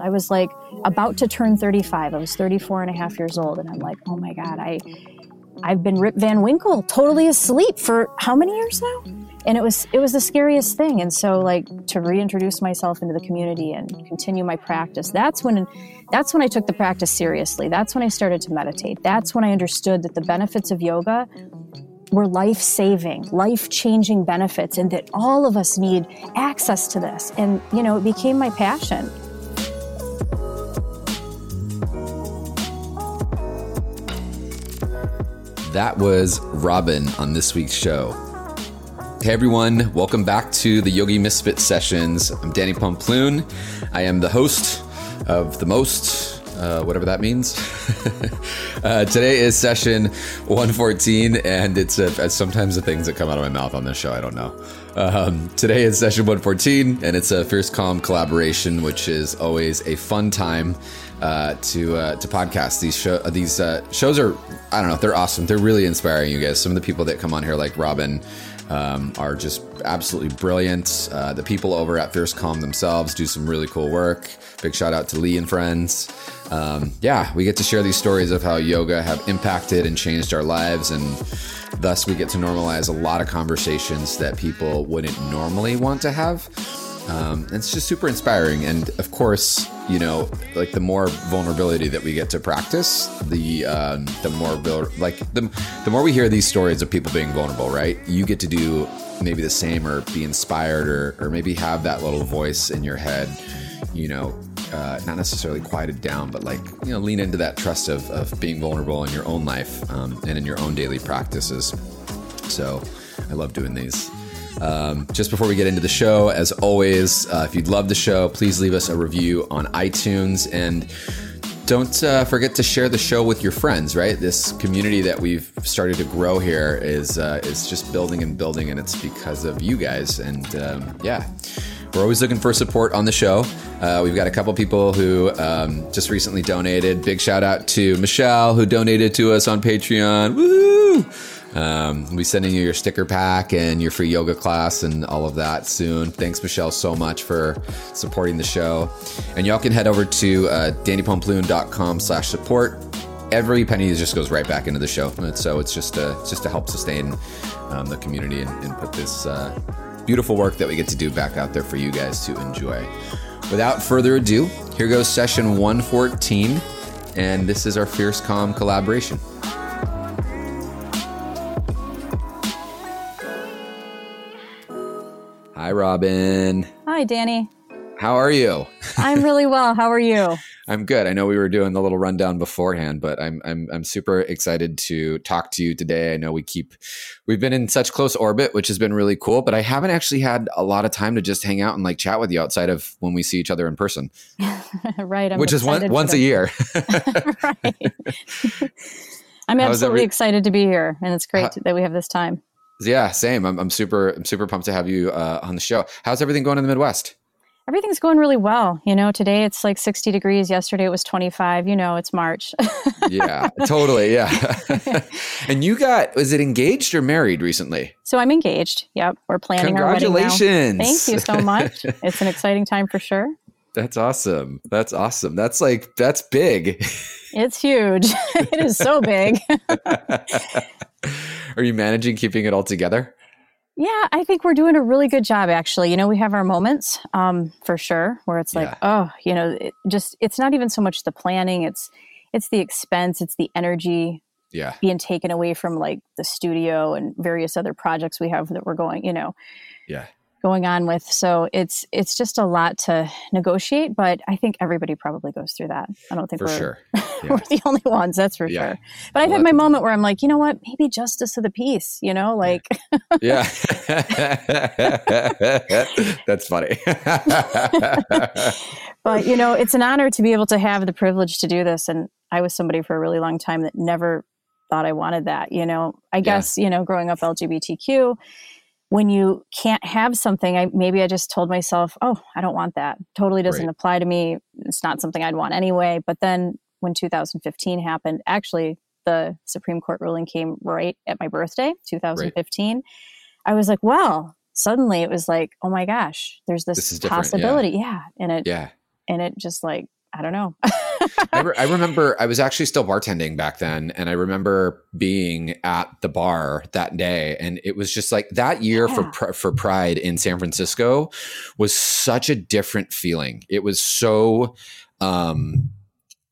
I was like about to turn 35. I was 34 and a half years old. And I'm like, oh my God, I, I've been Rip Van Winkle, totally asleep for how many years now? And it was it was the scariest thing. And so like to reintroduce myself into the community and continue my practice, that's when that's when I took the practice seriously. That's when I started to meditate. That's when I understood that the benefits of yoga were life saving, life changing benefits, and that all of us need access to this. And, you know, it became my passion. That was Robin on this week's show. Hey everyone, welcome back to the Yogi Misfit Sessions. I'm Danny Pomploon. I am the host of the most, uh, whatever that means. uh, today is session 114, and it's uh, sometimes the things that come out of my mouth on this show, I don't know. Um, today is session 114, and it's a Fierce Calm collaboration, which is always a fun time uh, to uh, to podcast. These show these uh, shows are I don't know they're awesome. They're really inspiring. You guys. Some of the people that come on here, like Robin, um, are just absolutely brilliant. Uh, the people over at Fierce Calm themselves do some really cool work. Big shout out to Lee and friends. Um, yeah, we get to share these stories of how yoga have impacted and changed our lives, and thus we get to normalize a lot of conversations that people wouldn't normally want to have. Um, it's just super inspiring. And of course, you know, like the more vulnerability that we get to practice, the uh, the more like the the more we hear these stories of people being vulnerable, right? You get to do maybe the same or be inspired or or maybe have that little voice in your head, you know, uh, not necessarily quieted down, but like you know, lean into that trust of of being vulnerable in your own life um, and in your own daily practices. So, I love doing these. Um, just before we get into the show, as always, uh, if you'd love the show, please leave us a review on iTunes and don't uh, forget to share the show with your friends. Right, this community that we've started to grow here is uh, is just building and building, and it's because of you guys. And um, yeah, we're always looking for support on the show. Uh, we've got a couple people who um, just recently donated. Big shout out to Michelle who donated to us on Patreon. Um, we'll be sending you your sticker pack and your free yoga class and all of that soon. Thanks, Michelle, so much for supporting the show. And y'all can head over to uh, dannypomploon.com slash support. Every penny just goes right back into the show. So it's just to, just to help sustain um, the community and, and put this uh, beautiful work that we get to do back out there for you guys to enjoy. Without further ado, here goes session 114. And this is our Fierce Calm collaboration. Hi, Robin. Hi, Danny. How are you? I'm really well. How are you? I'm good. I know we were doing the little rundown beforehand, but I'm I'm I'm super excited to talk to you today. I know we keep we've been in such close orbit, which has been really cool, but I haven't actually had a lot of time to just hang out and like chat with you outside of when we see each other in person. right. I'm which is one, once a year. right. I'm absolutely excited to be here, and it's great How, that we have this time. Yeah, same. I'm, I'm super I'm super pumped to have you uh, on the show. How's everything going in the Midwest? Everything's going really well. You know, today it's like 60 degrees. Yesterday it was 25. You know, it's March. yeah, totally. Yeah. and you got, was it engaged or married recently? So I'm engaged. Yep. We're planning our wedding Congratulations. Thank you so much. it's an exciting time for sure. That's awesome. That's awesome. That's like, that's big. It's huge. it is so big. Are you managing keeping it all together? Yeah, I think we're doing a really good job actually. You know, we have our moments um, for sure where it's like, yeah. oh, you know, it just it's not even so much the planning, it's it's the expense, it's the energy yeah. being taken away from like the studio and various other projects we have that we're going, you know. Yeah going on with. So it's it's just a lot to negotiate, but I think everybody probably goes through that. I don't think for we're, sure. Yeah. we're the only ones, that's for yeah. sure. But I've well, had my moment where I'm like, you know what, maybe justice of the peace, you know, like Yeah. that's funny. but you know, it's an honor to be able to have the privilege to do this. And I was somebody for a really long time that never thought I wanted that, you know. I guess, yeah. you know, growing up LGBTQ when you can't have something i maybe i just told myself oh i don't want that totally doesn't right. apply to me it's not something i'd want anyway but then when 2015 happened actually the supreme court ruling came right at my birthday 2015 right. i was like well suddenly it was like oh my gosh there's this, this possibility yeah. yeah and it yeah and it just like I don't know. I, re- I, remember I was actually still bartending back then, and I remember being at the bar that day, and it was just like that year yeah. for for Pride in San Francisco was such a different feeling. It was so um,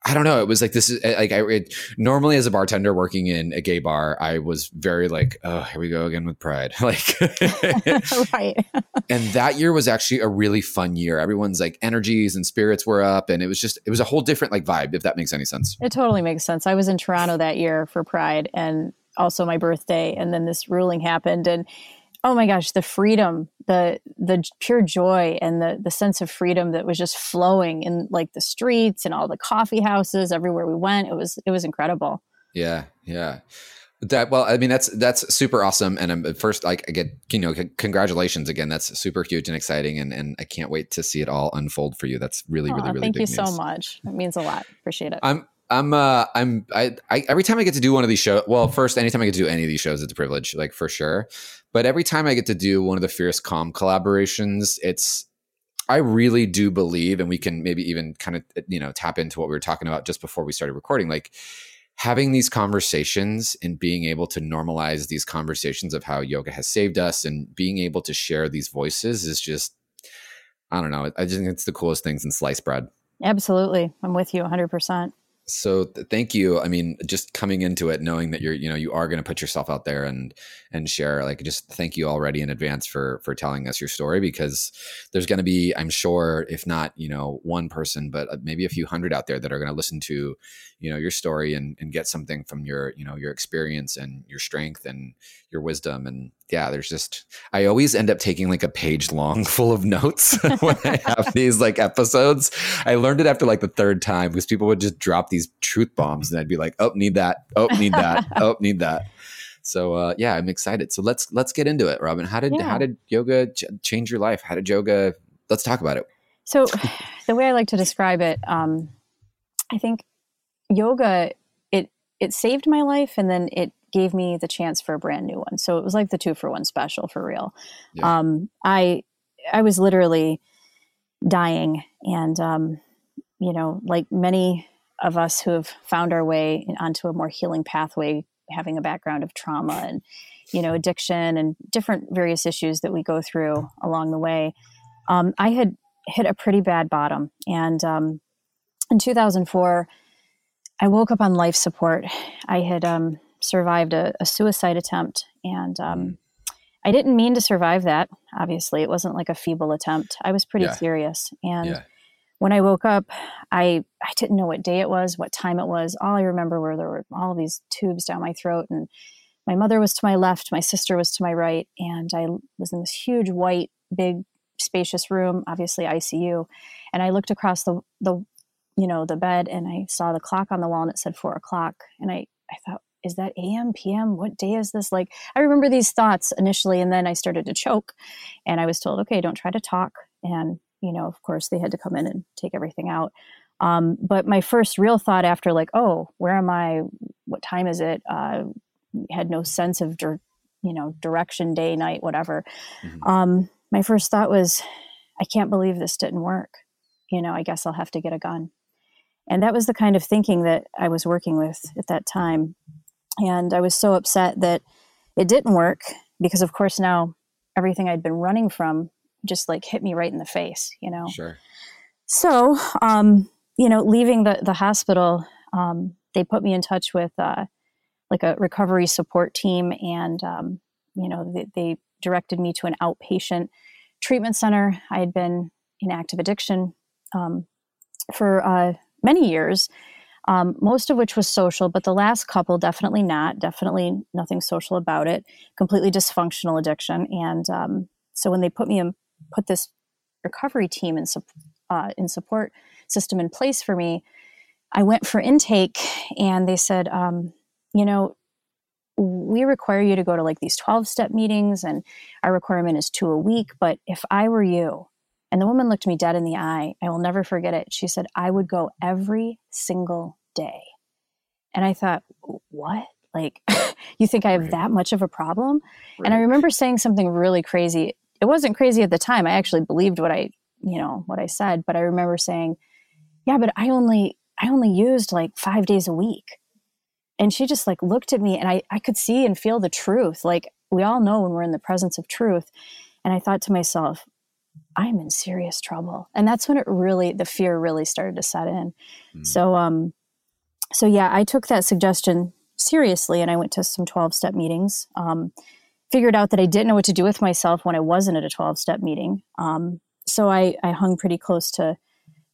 I don't know. It was like this is like I it, normally as a bartender working in a gay bar, I was very like, oh, here we go again with pride. Like, right. and that year was actually a really fun year. Everyone's like energies and spirits were up, and it was just it was a whole different like vibe. If that makes any sense. It totally makes sense. I was in Toronto that year for Pride, and also my birthday, and then this ruling happened, and oh my gosh the freedom the the pure joy and the the sense of freedom that was just flowing in like the streets and all the coffee houses everywhere we went. It was it was incredible. Yeah yeah. That well i mean that's that's super awesome. And I'm, first like i get you know c- congratulations again. That's super huge and exciting. And and i can't wait to see it all unfold for you. That's really really really thank you news. so much. It means a lot. Appreciate it. I'm I'm uh I'm I, I every time I get to do one of these shows well first anytime I get to do any of these shows it's a privilege like for sure but every time I get to do one of the Fierce Calm collaborations it's I really do believe and we can maybe even kind of you know tap into what we were talking about just before we started recording like having these conversations and being able to normalize these conversations of how yoga has saved us and being able to share these voices is just I don't know I just think it's the coolest things in sliced bread Absolutely. I'm with you 100% so th- thank you. I mean just coming into it knowing that you're you know you are going to put yourself out there and and share like just thank you already in advance for for telling us your story because there's going to be i'm sure if not you know one person but uh, maybe a few hundred out there that are going to listen to you know your story and and get something from your you know your experience and your strength and your wisdom and yeah there's just i always end up taking like a page long full of notes when i have these like episodes. I learned it after like the third time because people would just drop these truth bombs and i'd be like oh need that. Oh need that. Oh need that. So uh, yeah i'm excited. So let's let's get into it robin. How did yeah. how did yoga ch- change your life? How did yoga let's talk about it. So the way i like to describe it um, i think yoga it it saved my life and then it gave me the chance for a brand new one. So it was like the two for one special for real. Yeah. Um, I I was literally dying, and um, you know, like many of us who have found our way onto a more healing pathway, having a background of trauma and you know addiction and different various issues that we go through along the way. Um, I had hit a pretty bad bottom, and um, in 2004. I woke up on life support. I had um, survived a, a suicide attempt. And um, mm. I didn't mean to survive that. Obviously, it wasn't like a feeble attempt. I was pretty yeah. serious. And yeah. when I woke up, I, I didn't know what day it was, what time it was. All I remember were there were all these tubes down my throat. And my mother was to my left, my sister was to my right. And I was in this huge, white, big, spacious room, obviously ICU. And I looked across the, the you know the bed and i saw the clock on the wall and it said four o'clock and i i thought is that AM, PM? What day is this? Like, I remember these thoughts initially, and then I started to choke, and I was told, okay, don't try to talk. And, you know, of course, they had to come in and take everything out. Um, but my first real thought after, like, oh, where am I? What time is it? Uh, had no sense of, dir- you know, direction, day, night, whatever. Mm-hmm. Um, my first thought was, I can't believe this didn't work. You know, I guess I'll have to get a gun. And that was the kind of thinking that I was working with at that time. And I was so upset that it didn't work because, of course, now everything I'd been running from just like hit me right in the face, you know? Sure. So, um, you know, leaving the, the hospital, um, they put me in touch with uh, like a recovery support team and, um, you know, they, they directed me to an outpatient treatment center. I had been in active addiction um, for uh, many years um, most of which was social, but the last couple definitely not, definitely nothing social about it, completely dysfunctional addiction. And um, so when they put me in, put this recovery team in, uh, in support system in place for me, I went for intake and they said, um, you know, we require you to go to like these 12 step meetings and our requirement is two a week. But if I were you, and the woman looked me dead in the eye. I will never forget it. She said, I would go every single day. And I thought, what? Like, you think I have right. that much of a problem? Right. And I remember saying something really crazy. It wasn't crazy at the time. I actually believed what I you know, what I said, but I remember saying, yeah, but I only, I only used like five days a week. And she just like looked at me and I, I could see and feel the truth. Like we all know when we're in the presence of truth. And I thought to myself, I'm in serious trouble. And that's when it really, the fear really started to set in. Mm. So, um, so yeah, I took that suggestion seriously and I went to some 12 step meetings. Um, figured out that I didn't know what to do with myself when I wasn't at a 12 step meeting. Um, so I, I hung pretty close to,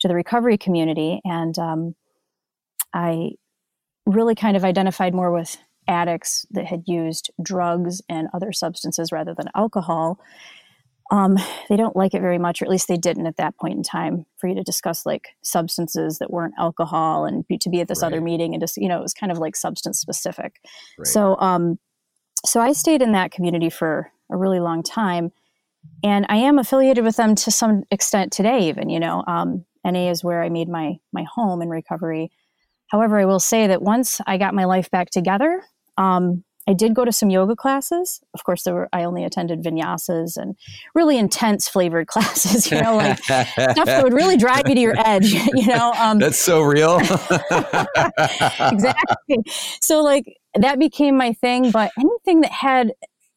to the recovery community and um, I really kind of identified more with addicts that had used drugs and other substances rather than alcohol. Um, they don't like it very much, or at least they didn't at that point in time, for you to discuss like substances that weren't alcohol and be, to be at this right. other meeting and just, you know, it was kind of like substance specific. Right. So, um, so I stayed in that community for a really long time. And I am affiliated with them to some extent today, even, you know. Um, NA is where I made my my home in recovery. However, I will say that once I got my life back together, um, I did go to some yoga classes. Of course, there were I only attended vinyasas and really intense flavored classes. You know, like stuff that would really drive you to your edge. You know, um, that's so real. exactly. So, like that became my thing. But anything that had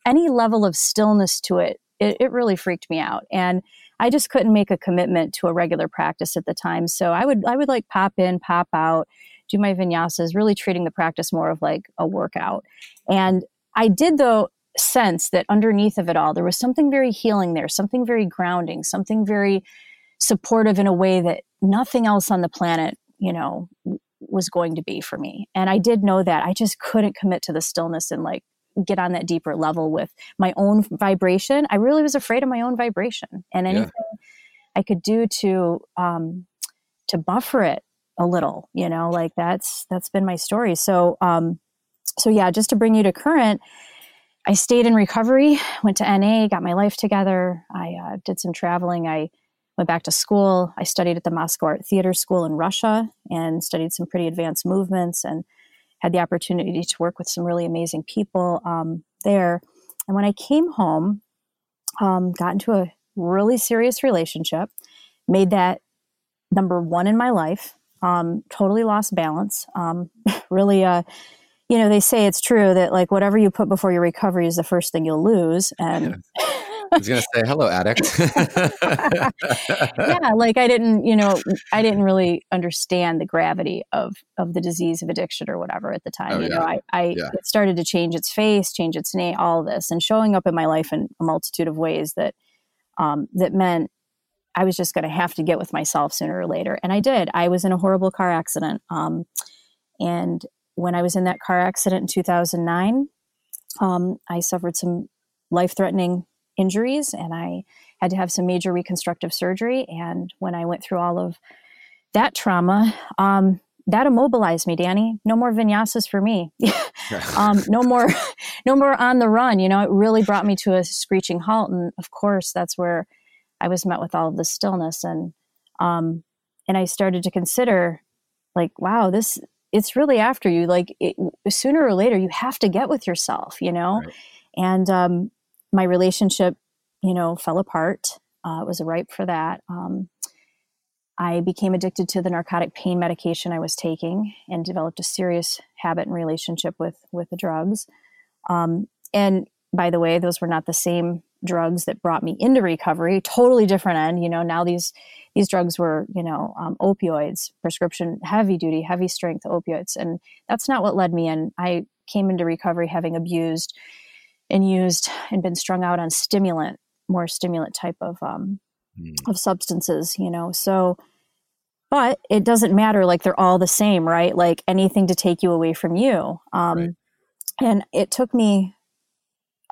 any level of stillness to it, it, it really freaked me out. And I just couldn't make a commitment to a regular practice at the time. So I would I would like pop in, pop out, do my vinyasas, really treating the practice more of like a workout. And I did though sense that underneath of it all there was something very healing there, something very grounding, something very supportive in a way that nothing else on the planet, you know, was going to be for me. And I did know that. I just couldn't commit to the stillness and like get on that deeper level with my own vibration. I really was afraid of my own vibration and anything yeah. I could do to um, to buffer it a little. You know, like that's that's been my story. So um, so yeah, just to bring you to current. I stayed in recovery, went to NA, got my life together. I uh, did some traveling. I went back to school. I studied at the Moscow Art Theater School in Russia and studied some pretty advanced movements and had the opportunity to work with some really amazing people um, there. And when I came home, um, got into a really serious relationship, made that number one in my life, um, totally lost balance. Um, really, uh, you know, they say it's true that like whatever you put before your recovery is the first thing you'll lose. And. I was going to say, hello, addict. yeah, like I didn't, you know, I didn't really understand the gravity of of the disease of addiction or whatever at the time. Oh, you yeah. know, I, I yeah. it started to change its face, change its name, all this, and showing up in my life in a multitude of ways that um, that meant I was just going to have to get with myself sooner or later. And I did. I was in a horrible car accident. Um, and when I was in that car accident in 2009, um, I suffered some life threatening injuries and I had to have some major reconstructive surgery. And when I went through all of that trauma, um, that immobilized me, Danny. No more vinyasas for me. um, no more, no more on the run. You know, it really brought me to a screeching halt. And of course, that's where I was met with all of the stillness. And, um, and I started to consider, like, wow, this, it's really after you. Like, it, sooner or later, you have to get with yourself, you know? Right. And, um, my relationship, you know, fell apart. Uh, it was ripe for that. Um, I became addicted to the narcotic pain medication I was taking and developed a serious habit and relationship with with the drugs. Um, and by the way, those were not the same drugs that brought me into recovery. Totally different end. You know, now these these drugs were you know um, opioids, prescription, heavy duty, heavy strength opioids, and that's not what led me in. I came into recovery having abused and used and been strung out on stimulant, more stimulant type of um, mm. of substances, you know. So, but it doesn't matter. Like they're all the same, right? Like anything to take you away from you. Um, right. And it took me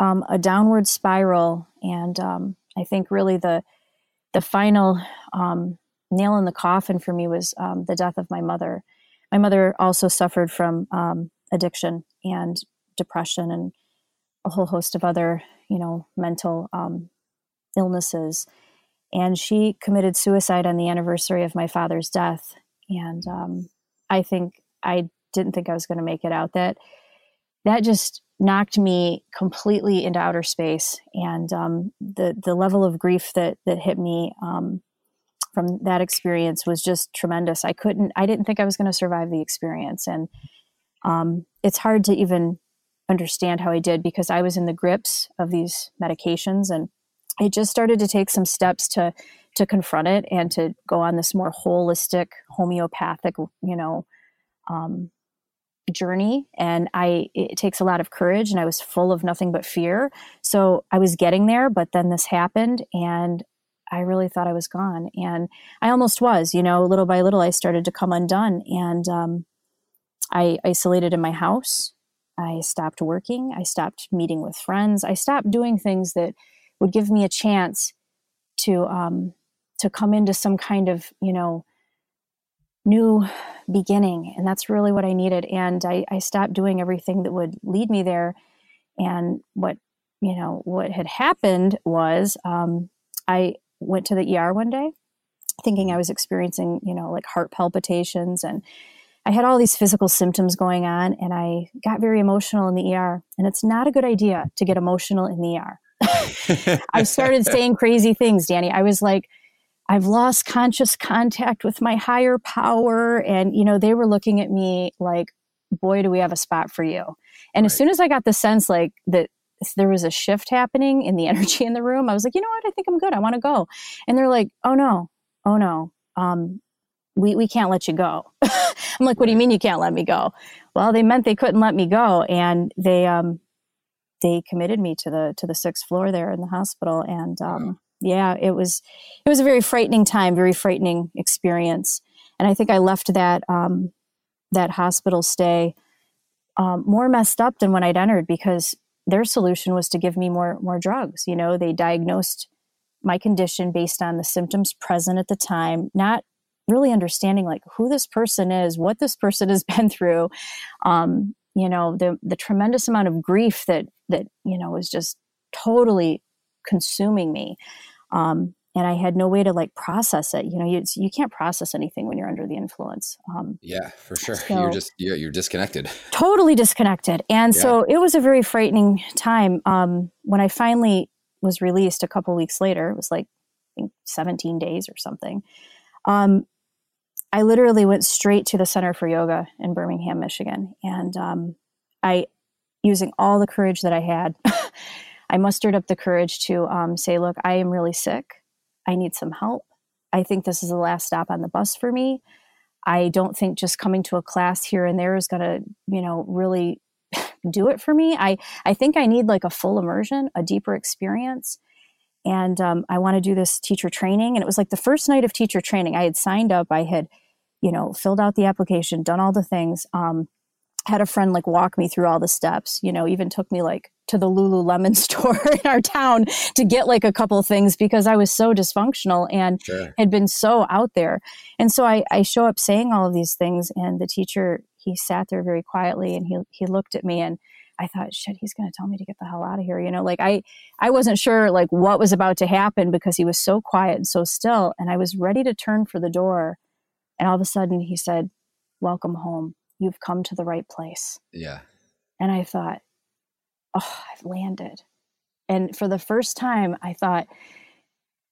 um, a downward spiral, and um, I think really the the final um, nail in the coffin for me was um, the death of my mother. My mother also suffered from um, addiction and depression and a whole host of other, you know, mental um, illnesses. And she committed suicide on the anniversary of my father's death. And I think I didn't think I was going to make it out. That that just knocked me completely into outer space, and um, the the level of grief that that hit me um, from that experience was just tremendous. I couldn't, I didn't think I was going to survive the experience. And um, it's hard to even understand how I did because I was in the grips of these medications and I just started to take some steps to to confront it and to go on this more holistic homeopathic, you know, um, journey and i it takes a lot of courage and i was full of nothing but fear. So i was getting there but then this happened and i really thought i was gone. And i almost was you know little by little i started to come undone and um, i isolated in my house. I stopped working. I stopped meeting with friends. I stopped doing things that would give me a chance to um, to come into some kind of you know new beginning. And that's really what I needed. And I, I stopped doing everything that would lead me there. And what, you know, what had happened was um, I went to the ER one day thinking I was experiencing, you know, like heart palpitations and I had all these physical symptoms going on and I got very emotional in the ER. And it's not a good idea to get emotional in the ER. I started saying crazy things, Danny. I was like, I've lost conscious contact with my higher power. And, you know, they were looking at me like, boy, do we have a spot for you. And right. as soon as I got the sense like that there was a shift happening in the energy in the room, I was like, you know what? I think I'm good. I want to go. And they're like, oh no, oh no. Um, we, we can't let you go. I'm like, what do you mean you can't let me go? Well, they meant they couldn't let me go. And they, um, they committed me to the, to the sixth floor there in the hospital. And, um, yeah, it was it was a very frightening time, very frightening experience, and I think I left that um, that hospital stay um, more messed up than when I'd entered because their solution was to give me more more drugs. You know, they diagnosed my condition based on the symptoms present at the time, not really understanding like who this person is, what this person has been through. Um, you know, the the tremendous amount of grief that that you know was just totally consuming me um, and I had no way to like process it. You know, you you can't process anything when you're under the influence. Um, yeah, for sure. So you're just you're, you're disconnected. Totally disconnected, and yeah. so it was a very frightening time. Um, when I finally was released a couple weeks later, it was like I think 17 days or something. Um, I literally went straight to the Center for Yoga in Birmingham, Michigan, and um, I, using all the courage that I had. I mustered up the courage to um, say, look, I am really sick. I need some help. I think this is the last stop on the bus for me. I don't think just coming to a class here and there is going to, you know, really do it for me. I, I think I need like a full immersion, a deeper experience. And um, I want to do this teacher training. And it was like the first night of teacher training. I had signed up, I had, you know, filled out the application, done all the things. Um, had a friend like walk me through all the steps, you know, even took me like to the Lululemon store in our town to get like a couple things because I was so dysfunctional and sure. had been so out there. And so I, I show up saying all of these things, and the teacher he sat there very quietly and he he looked at me and I thought, shit, he's going to tell me to get the hell out of here. You know, like I, I wasn't sure like what was about to happen because he was so quiet and so still. And I was ready to turn for the door. And all of a sudden he said, welcome home. You've come to the right place. Yeah. And I thought, oh, I've landed. And for the first time, I thought,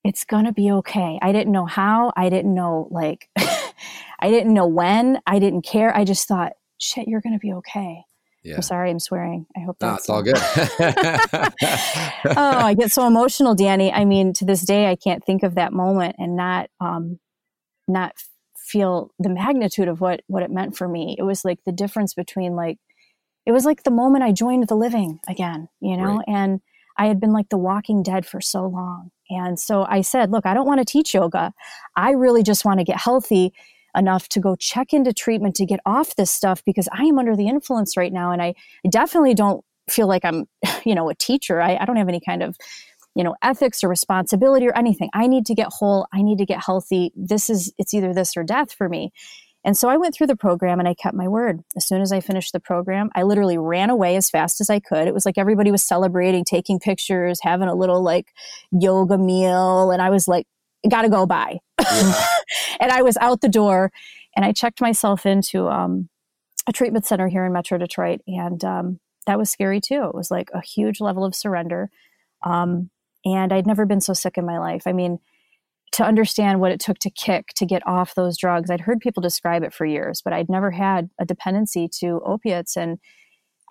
it's going to be okay. I didn't know how. I didn't know, like, I didn't know when. I didn't care. I just thought, shit, you're going to be okay. Yeah. I'm sorry, I'm swearing. I hope that's no, all good. oh, I get so emotional, Danny. I mean, to this day, I can't think of that moment and not, um, not feel the magnitude of what what it meant for me. It was like the difference between like it was like the moment I joined the living again, you know, right. and I had been like the walking dead for so long. And so I said, look, I don't want to teach yoga. I really just want to get healthy enough to go check into treatment to get off this stuff because I am under the influence right now. And I, definitely don't feel like I'm, you know, a teacher. I, I don't have any kind of, you know, ethics or responsibility or anything. I need to get whole. I need to get healthy. This is, it's either this or death for me. And so I went through the program and I kept my word. As soon as I finished the program, I literally ran away as fast as I could. It was like everybody was celebrating, taking pictures, having a little like yoga meal. And I was like, gotta go by. Yeah. and I was out the door and I checked myself into um, a treatment center here in Metro Detroit. And um, that was scary too. It was like a huge level of surrender. Um, and I'd never been so sick in my life. I mean, to understand what it took to kick to get off those drugs. I'd heard people describe it for years, but I'd never had a dependency to opiates and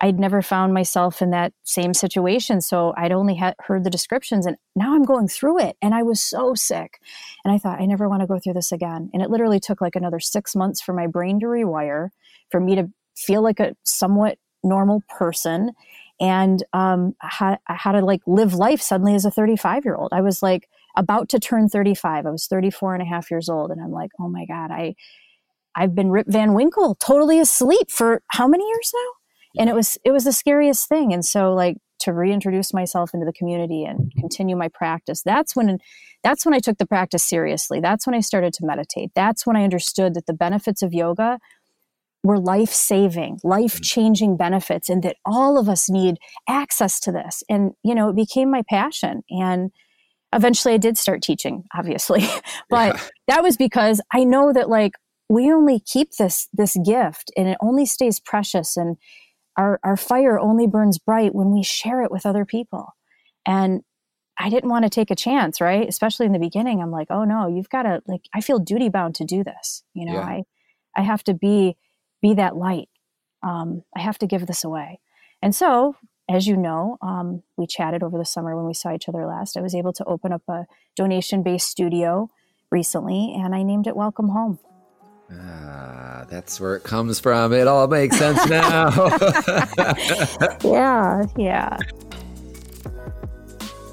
I'd never found myself in that same situation. So I'd only had heard the descriptions and now I'm going through it. And I was so sick. And I thought, I never want to go through this again. And it literally took like another six months for my brain to rewire, for me to feel like a somewhat normal person. And um, how, how to like live life suddenly as a 35 year old. I was like about to turn 35. I was 34 and a half years old. And I'm like, oh my God, I, I've been Rip Van Winkle totally asleep for how many years now? and it was it was the scariest thing and so like to reintroduce myself into the community and continue my practice that's when that's when i took the practice seriously that's when i started to meditate that's when i understood that the benefits of yoga were life saving mm. life changing benefits and that all of us need access to this and you know it became my passion and eventually i did start teaching obviously but yeah. that was because i know that like we only keep this this gift and it only stays precious and our, our fire only burns bright when we share it with other people. And I didn't want to take a chance, right? Especially in the beginning. I'm like, oh no, you've got to like I feel duty bound to do this. You know, yeah. I I have to be be that light. Um, I have to give this away. And so, as you know, um, we chatted over the summer when we saw each other last. I was able to open up a donation based studio recently, and I named it Welcome Home. Ah, that's where it comes from. It all makes sense now. yeah, yeah.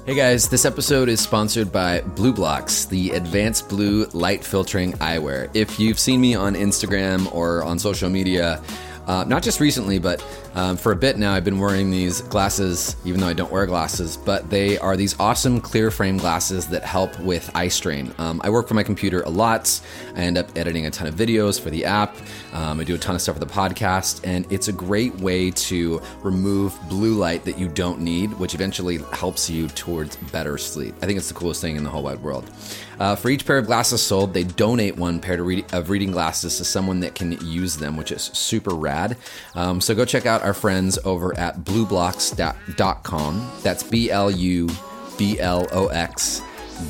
Hey guys, this episode is sponsored by BluBlox, the advanced blue light filtering eyewear. If you've seen me on Instagram or on social media, uh, not just recently, but um, for a bit now, I've been wearing these glasses, even though I don't wear glasses, but they are these awesome clear frame glasses that help with eye strain. Um, I work for my computer a lot. I end up editing a ton of videos for the app. Um, I do a ton of stuff for the podcast, and it's a great way to remove blue light that you don't need, which eventually helps you towards better sleep. I think it's the coolest thing in the whole wide world. Uh, for each pair of glasses sold, they donate one pair read- of reading glasses to someone that can use them, which is super rad. Um, so go check out our friends over at blublox.com. That's B L U B L O X.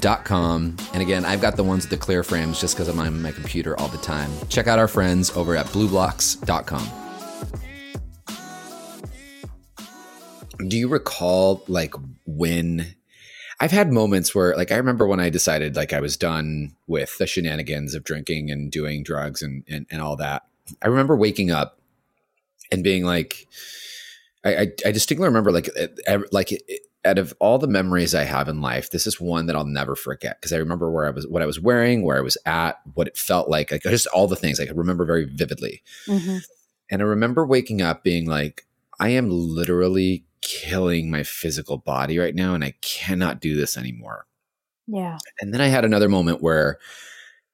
Dot com. And again, I've got the ones with the clear frames just because I'm on my computer all the time. Check out our friends over at blublox.com. Do you recall like when I've had moments where, like, I remember when I decided, like, I was done with the shenanigans of drinking and doing drugs and, and, and all that. I remember waking up and being like, I, I, I distinctly remember, like, like, out of all the memories I have in life, this is one that I'll never forget because I remember where I was, what I was wearing, where I was at, what it felt like, like just all the things I could remember very vividly. Mm-hmm. And I remember waking up being like, I am literally killing my physical body right now and I cannot do this anymore. Yeah. And then I had another moment where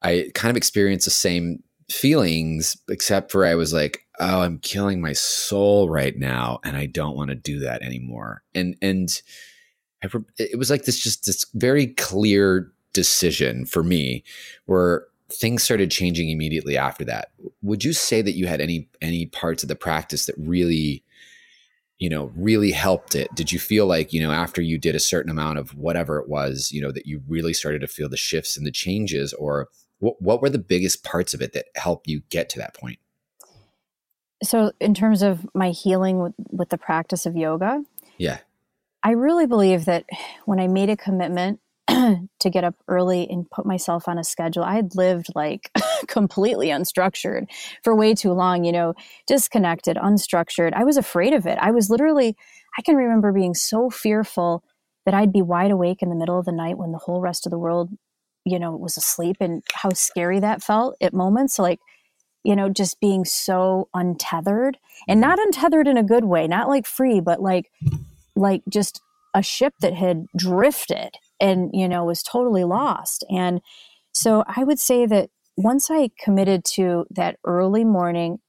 I kind of experienced the same feelings, except for I was like, oh, I'm killing my soul right now and I don't want to do that anymore. And, and I, it was like this, just this very clear decision for me where things started changing immediately after that. Would you say that you had any, any parts of the practice that really you know really helped it. Did you feel like you know after you did a certain amount of whatever it was you know that you really started to feel the shifts and the changes or what, what were the biggest parts of it that helped you get to that point? So in terms of my healing with, with the practice of yoga yeah. I really believe that when i made a commitment to get up early and put myself on a schedule. I had lived like completely unstructured for way too long, you know, disconnected, unstructured. I was afraid of it. I was literally, I can remember being so fearful that I'd be wide awake in the middle of the night when the whole rest of the world, you know, was asleep and how scary that felt at moments. Like, you know, just being so untethered and mm-hmm. not untethered in a good way, not like free, but like, like just a ship that had drifted and you know was totally lost. And so i would say that once i committed to that early morning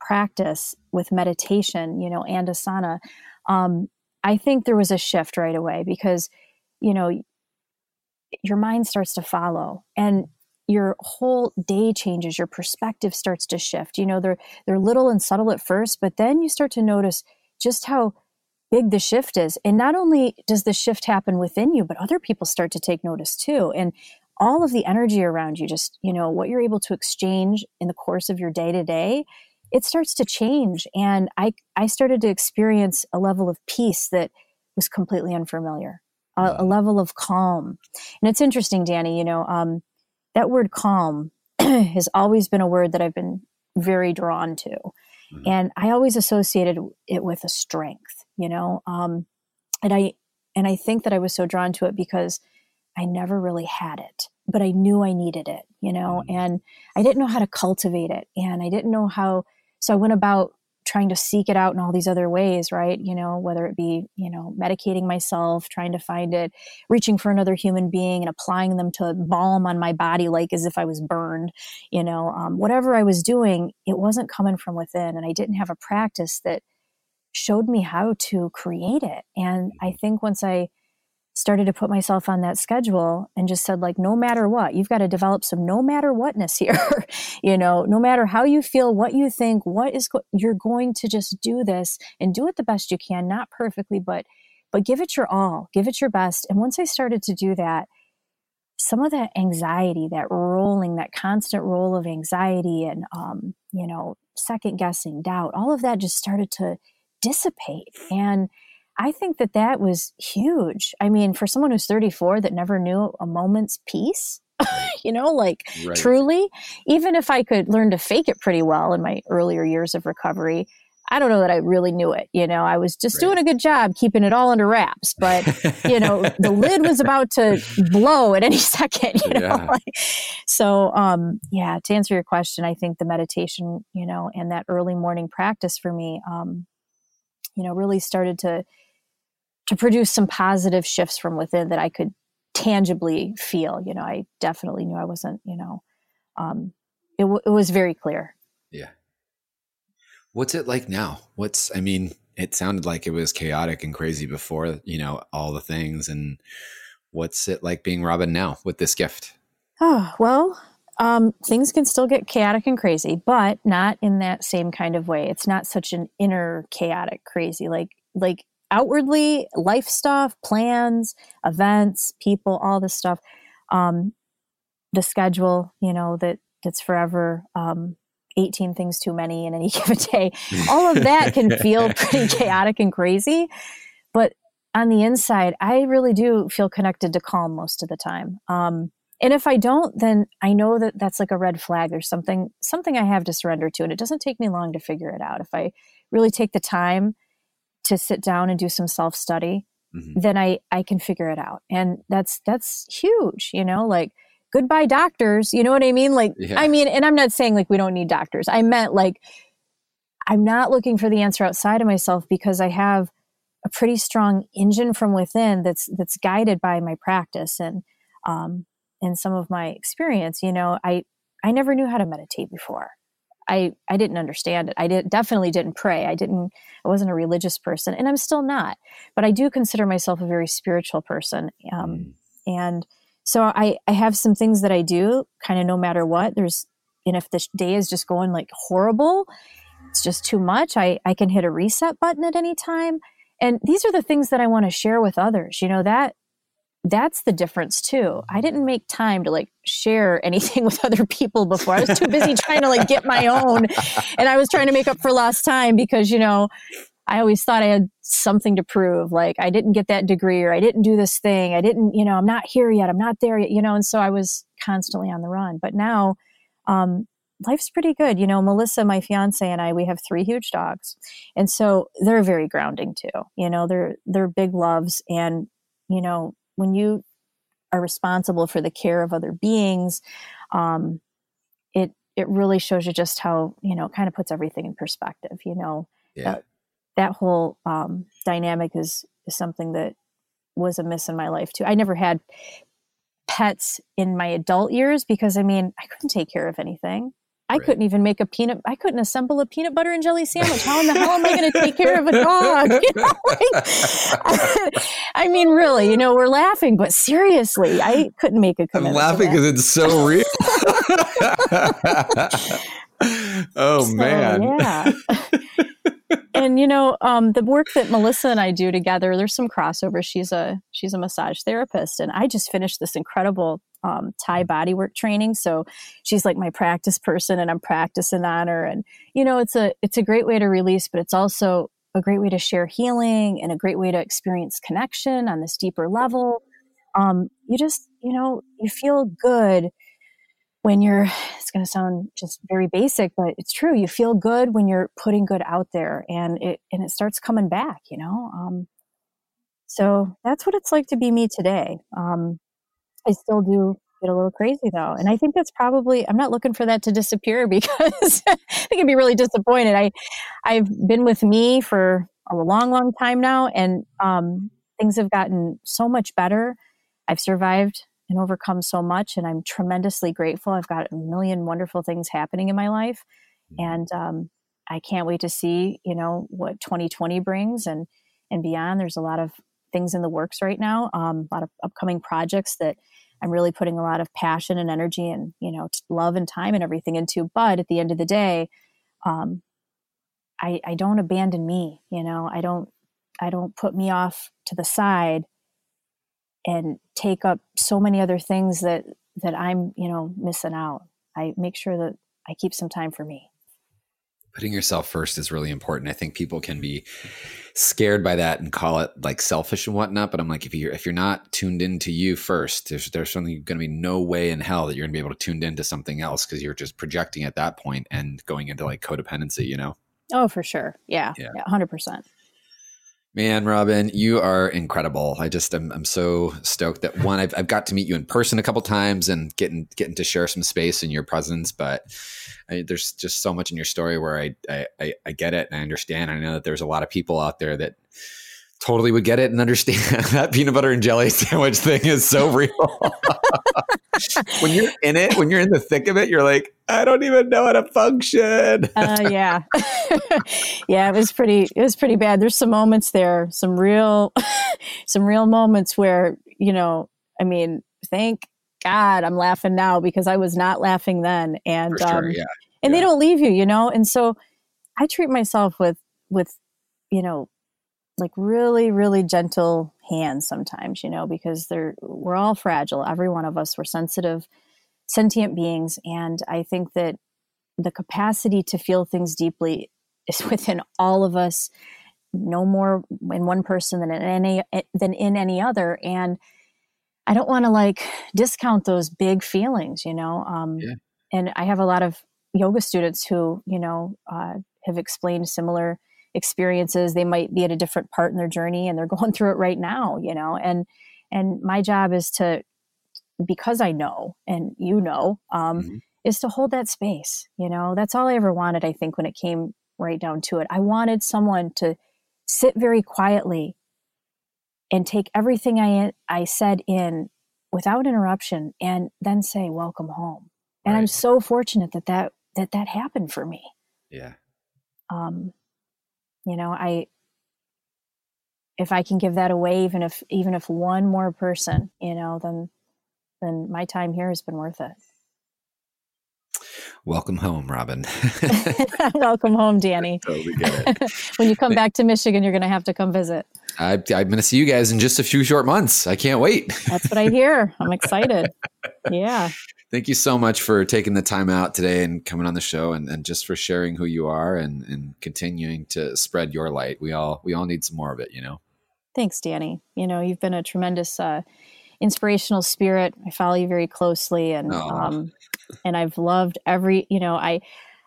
practice with meditation you know and asana um, i think there was a shift right away because you know your mind starts to follow and your whole day changes. Your perspective starts to shift. You know they're they're little and subtle at first but then you start to notice just how big the shift is. And not only does the shift happen within you, but other people start to take notice too. And all of the energy around you, just, you know, what you're able to exchange in the course of your day to day, it starts to change. And I, I started to experience a level of peace that was completely unfamiliar, a, a level of calm. And it's interesting, Danny, you know, um, that word calm has always been a word that I've been very drawn to. Mm-hmm. And I always associated it with a strength, you know, um, and I, and I think that I was so drawn to it because I never really had it, but I knew I needed it, you know, mm-hmm. and I didn't know how to cultivate it. And I didn't know how, so I went about trying to seek it out in all these other ways, right? You know, whether it be, you know, medicating myself, trying to find it, reaching for another human being and applying them to balm on my body, like as if I was burned, you know, um, whatever I was doing, it wasn't coming from within. And I didn't have a practice that showed me how to create it. And I think once I started to put myself on that schedule and just said like no matter what you've got to develop some no matter whatness here you know no matter how you feel what you think what is go- you're going to just do this and do it the best you can not perfectly but but give it your all give it your best and once i started to do that some of that anxiety that rolling that constant roll of anxiety and um, you know second guessing doubt all of that just started to dissipate and I think that that was huge. I mean, for someone who's 34 that never knew a moment's peace, you know, like right. truly, even if I could learn to fake it pretty well in my earlier years of recovery, I don't know that I really knew it. You know, I was just right. doing a good job keeping it all under wraps, but you know, the lid was about to blow at any second, you know. Yeah. so, um, yeah, to answer your question, I think the meditation, you know, and that early morning practice for me, um, you know, really started to to produce some positive shifts from within that I could tangibly feel. You know, I definitely knew I wasn't, you know, um, it, w- it was very clear. Yeah. What's it like now? What's, I mean, it sounded like it was chaotic and crazy before, you know, all the things. And what's it like being Robin now with this gift? Oh, well, um, things can still get chaotic and crazy, but not in that same kind of way. It's not such an inner chaotic crazy. Like, like outwardly life stuff, plans, events, people, all this stuff. Um, the schedule, you know, that that's forever um, 18 things too many in any given day. All of that can feel pretty chaotic and crazy. But on the inside, I really do feel connected to calm most of the time. Um, and if I don't, then I know that that's like a red flag. There's something something I have to surrender to, and it doesn't take me long to figure it out. If I really take the time to sit down and do some self study, mm-hmm. then I I can figure it out. And that's that's huge, you know, like goodbye doctors, you know what I mean? Like yeah. I mean, and I'm not saying like we don't need doctors. I meant like I'm not looking for the answer outside of myself because I have a pretty strong engine from within that's that's guided by my practice and um and some of my experience, you know, I I never knew how to meditate before. I I didn't understand it. I did definitely didn't pray. I didn't I wasn't a religious person and I'm still not. But I do consider myself a very spiritual person. Um, mm. and so I I have some things that I do kind of no matter what. There's and if the day is just going like horrible, it's just too much, I I can hit a reset button at any time. And these are the things that I want to share with others. You know that that's the difference too. I didn't make time to like share anything with other people before. I was too busy trying to like get my own. And I was trying to make up for lost time because, you know, I always thought I had something to prove. Like I didn't get that degree or I didn't do this thing. I didn't, you know, I'm not here yet. I'm not there yet, you know, and so I was constantly on the run. But now, um, life's pretty good. You know, Melissa, my fiance and I, we have three huge dogs. And so they're very grounding too. You know, they're they're big loves and, you know, when you are responsible for the care of other beings, um, it it really shows you just how you know kind of puts everything in perspective. You know, yeah. that, that whole um, dynamic is, is something that was a miss in my life too. I never had pets in my adult years because I mean I couldn't take care of anything. I right. couldn't even make a peanut. I couldn't assemble a peanut butter and jelly sandwich. How in the hell am I going to take care of a dog? You know, like, I mean, really, you know, we're laughing, but seriously, I couldn't make a. I'm laughing because it's so real. oh so, man, yeah. And you know, um, the work that Melissa and I do together, there's some crossover. She's a she's a massage therapist, and I just finished this incredible um, Thai bodywork training. So she's like my practice person, and I'm practicing on her. And you know, it's a it's a great way to release, but it's also a great way to share healing and a great way to experience connection on this deeper level. Um, you just you know you feel good when you're it's going to sound just very basic but it's true you feel good when you're putting good out there and it and it starts coming back you know um, so that's what it's like to be me today. Um, i still do get a little crazy though and i think that's probably i'm not looking for that to disappear because i think i'd be really disappointed. I i've been with me for a long long time now and um, things have gotten so much better. I've survived and overcome so much. And I'm tremendously grateful. I've got a million wonderful things happening in my life. Mm-hmm. And um, I can't wait to see, you know, what 2020 brings and, and beyond. There's a lot of things in the works right now, um, a lot of upcoming projects that I'm really putting a lot of passion and energy and, you know, love and time and everything into. But at the end of the day, um, I, I don't abandon me, you know, I don't, I don't put me off to the side and take up so many other things that that I'm, you know, missing out. I make sure that I keep some time for me. Putting yourself first is really important. I think people can be scared by that and call it like selfish and whatnot. But I'm like, if you're if you're not tuned into you first, there's there's certainly going to be no way in hell that you're going to be able to tune into something else because you're just projecting at that point and going into like codependency. You know? Oh, for sure. Yeah. Yeah. Hundred percent. Man, Robin, you are incredible. I just am I'm so stoked that one I've, I've got to meet you in person a couple times and getting getting to share some space in your presence. But I, there's just so much in your story where I, I I get it and I understand. I know that there's a lot of people out there that totally would get it and understand that peanut butter and jelly sandwich thing is so real. when you're in it, when you're in the thick of it, you're like, I don't even know how to function. uh, yeah, yeah, it was pretty. It was pretty bad. There's some moments there, some real, some real moments where you know, I mean, thank God I'm laughing now because I was not laughing then, and sure, um, yeah. and yeah. they don't leave you, you know, and so I treat myself with with you know like really really gentle hands sometimes you know because they're we're all fragile. Every one of us we're sensitive sentient beings. And i think that the capacity to feel things deeply is within all of us no more in one person than in any than in any other. And i don't want to like discount those big feelings you know um, yeah. and i have a lot of yoga students who you know uh, have explained similar experiences they might be at a different part in their journey and they're going through it right now you know? And and my job is to because i know and you know um, mm-hmm. is to hold that space you know? That's all i ever wanted i think when it came right down to it. I wanted someone to sit very quietly and take everything i i said in without interruption and then say welcome home. And right. i'm so fortunate that that that that happened for me. Yeah. Um you know i if i can give that away even if even if one more person you know then then my time here has been worth it. Welcome home robin. Welcome home danny. Totally when you come back to michigan you're going to have to come visit. I, i'm going to see you guys in just a few short months. I can't wait. That's what i hear. I'm excited. Yeah thank you so much for taking the time out today and coming on the show and, and just for sharing who you are and, and continuing to spread your light. We all we all need some more of it, you know. Thanks, Danny. You know, you've been a tremendous uh, inspirational spirit. I follow you very closely and um, and I've loved every, you know, I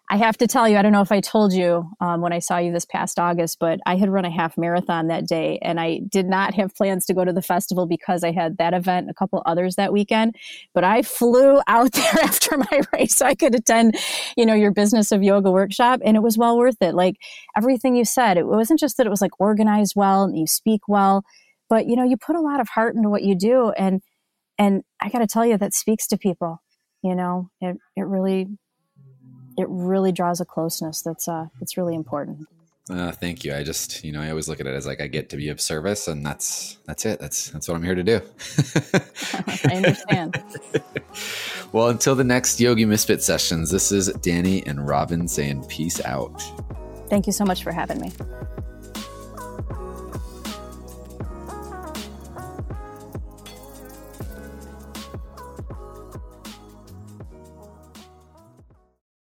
I have to tell you, I don't know if I told you um, when I saw you this past August, but I had run a half marathon that day and I did not have plans to go to the festival because I had that event and a couple others that weekend. But I flew out there after my race so I could attend, you know, your business of yoga workshop and it was well worth it. Like everything you said, it wasn't just that it was like organized well and you speak well, but you know, you put a lot of heart into what you do and and I got to tell you that speaks to people. You know, it it really it really draws a closeness that's uh that's really important. Uh, thank you. I just, you know, I always look at it as like I get to be of service, and that's that's it. That's that's what I'm here to do. I understand. well, until the next Yogi Misfit sessions, this is Danny and Robin saying peace out. Thank you so much for having me.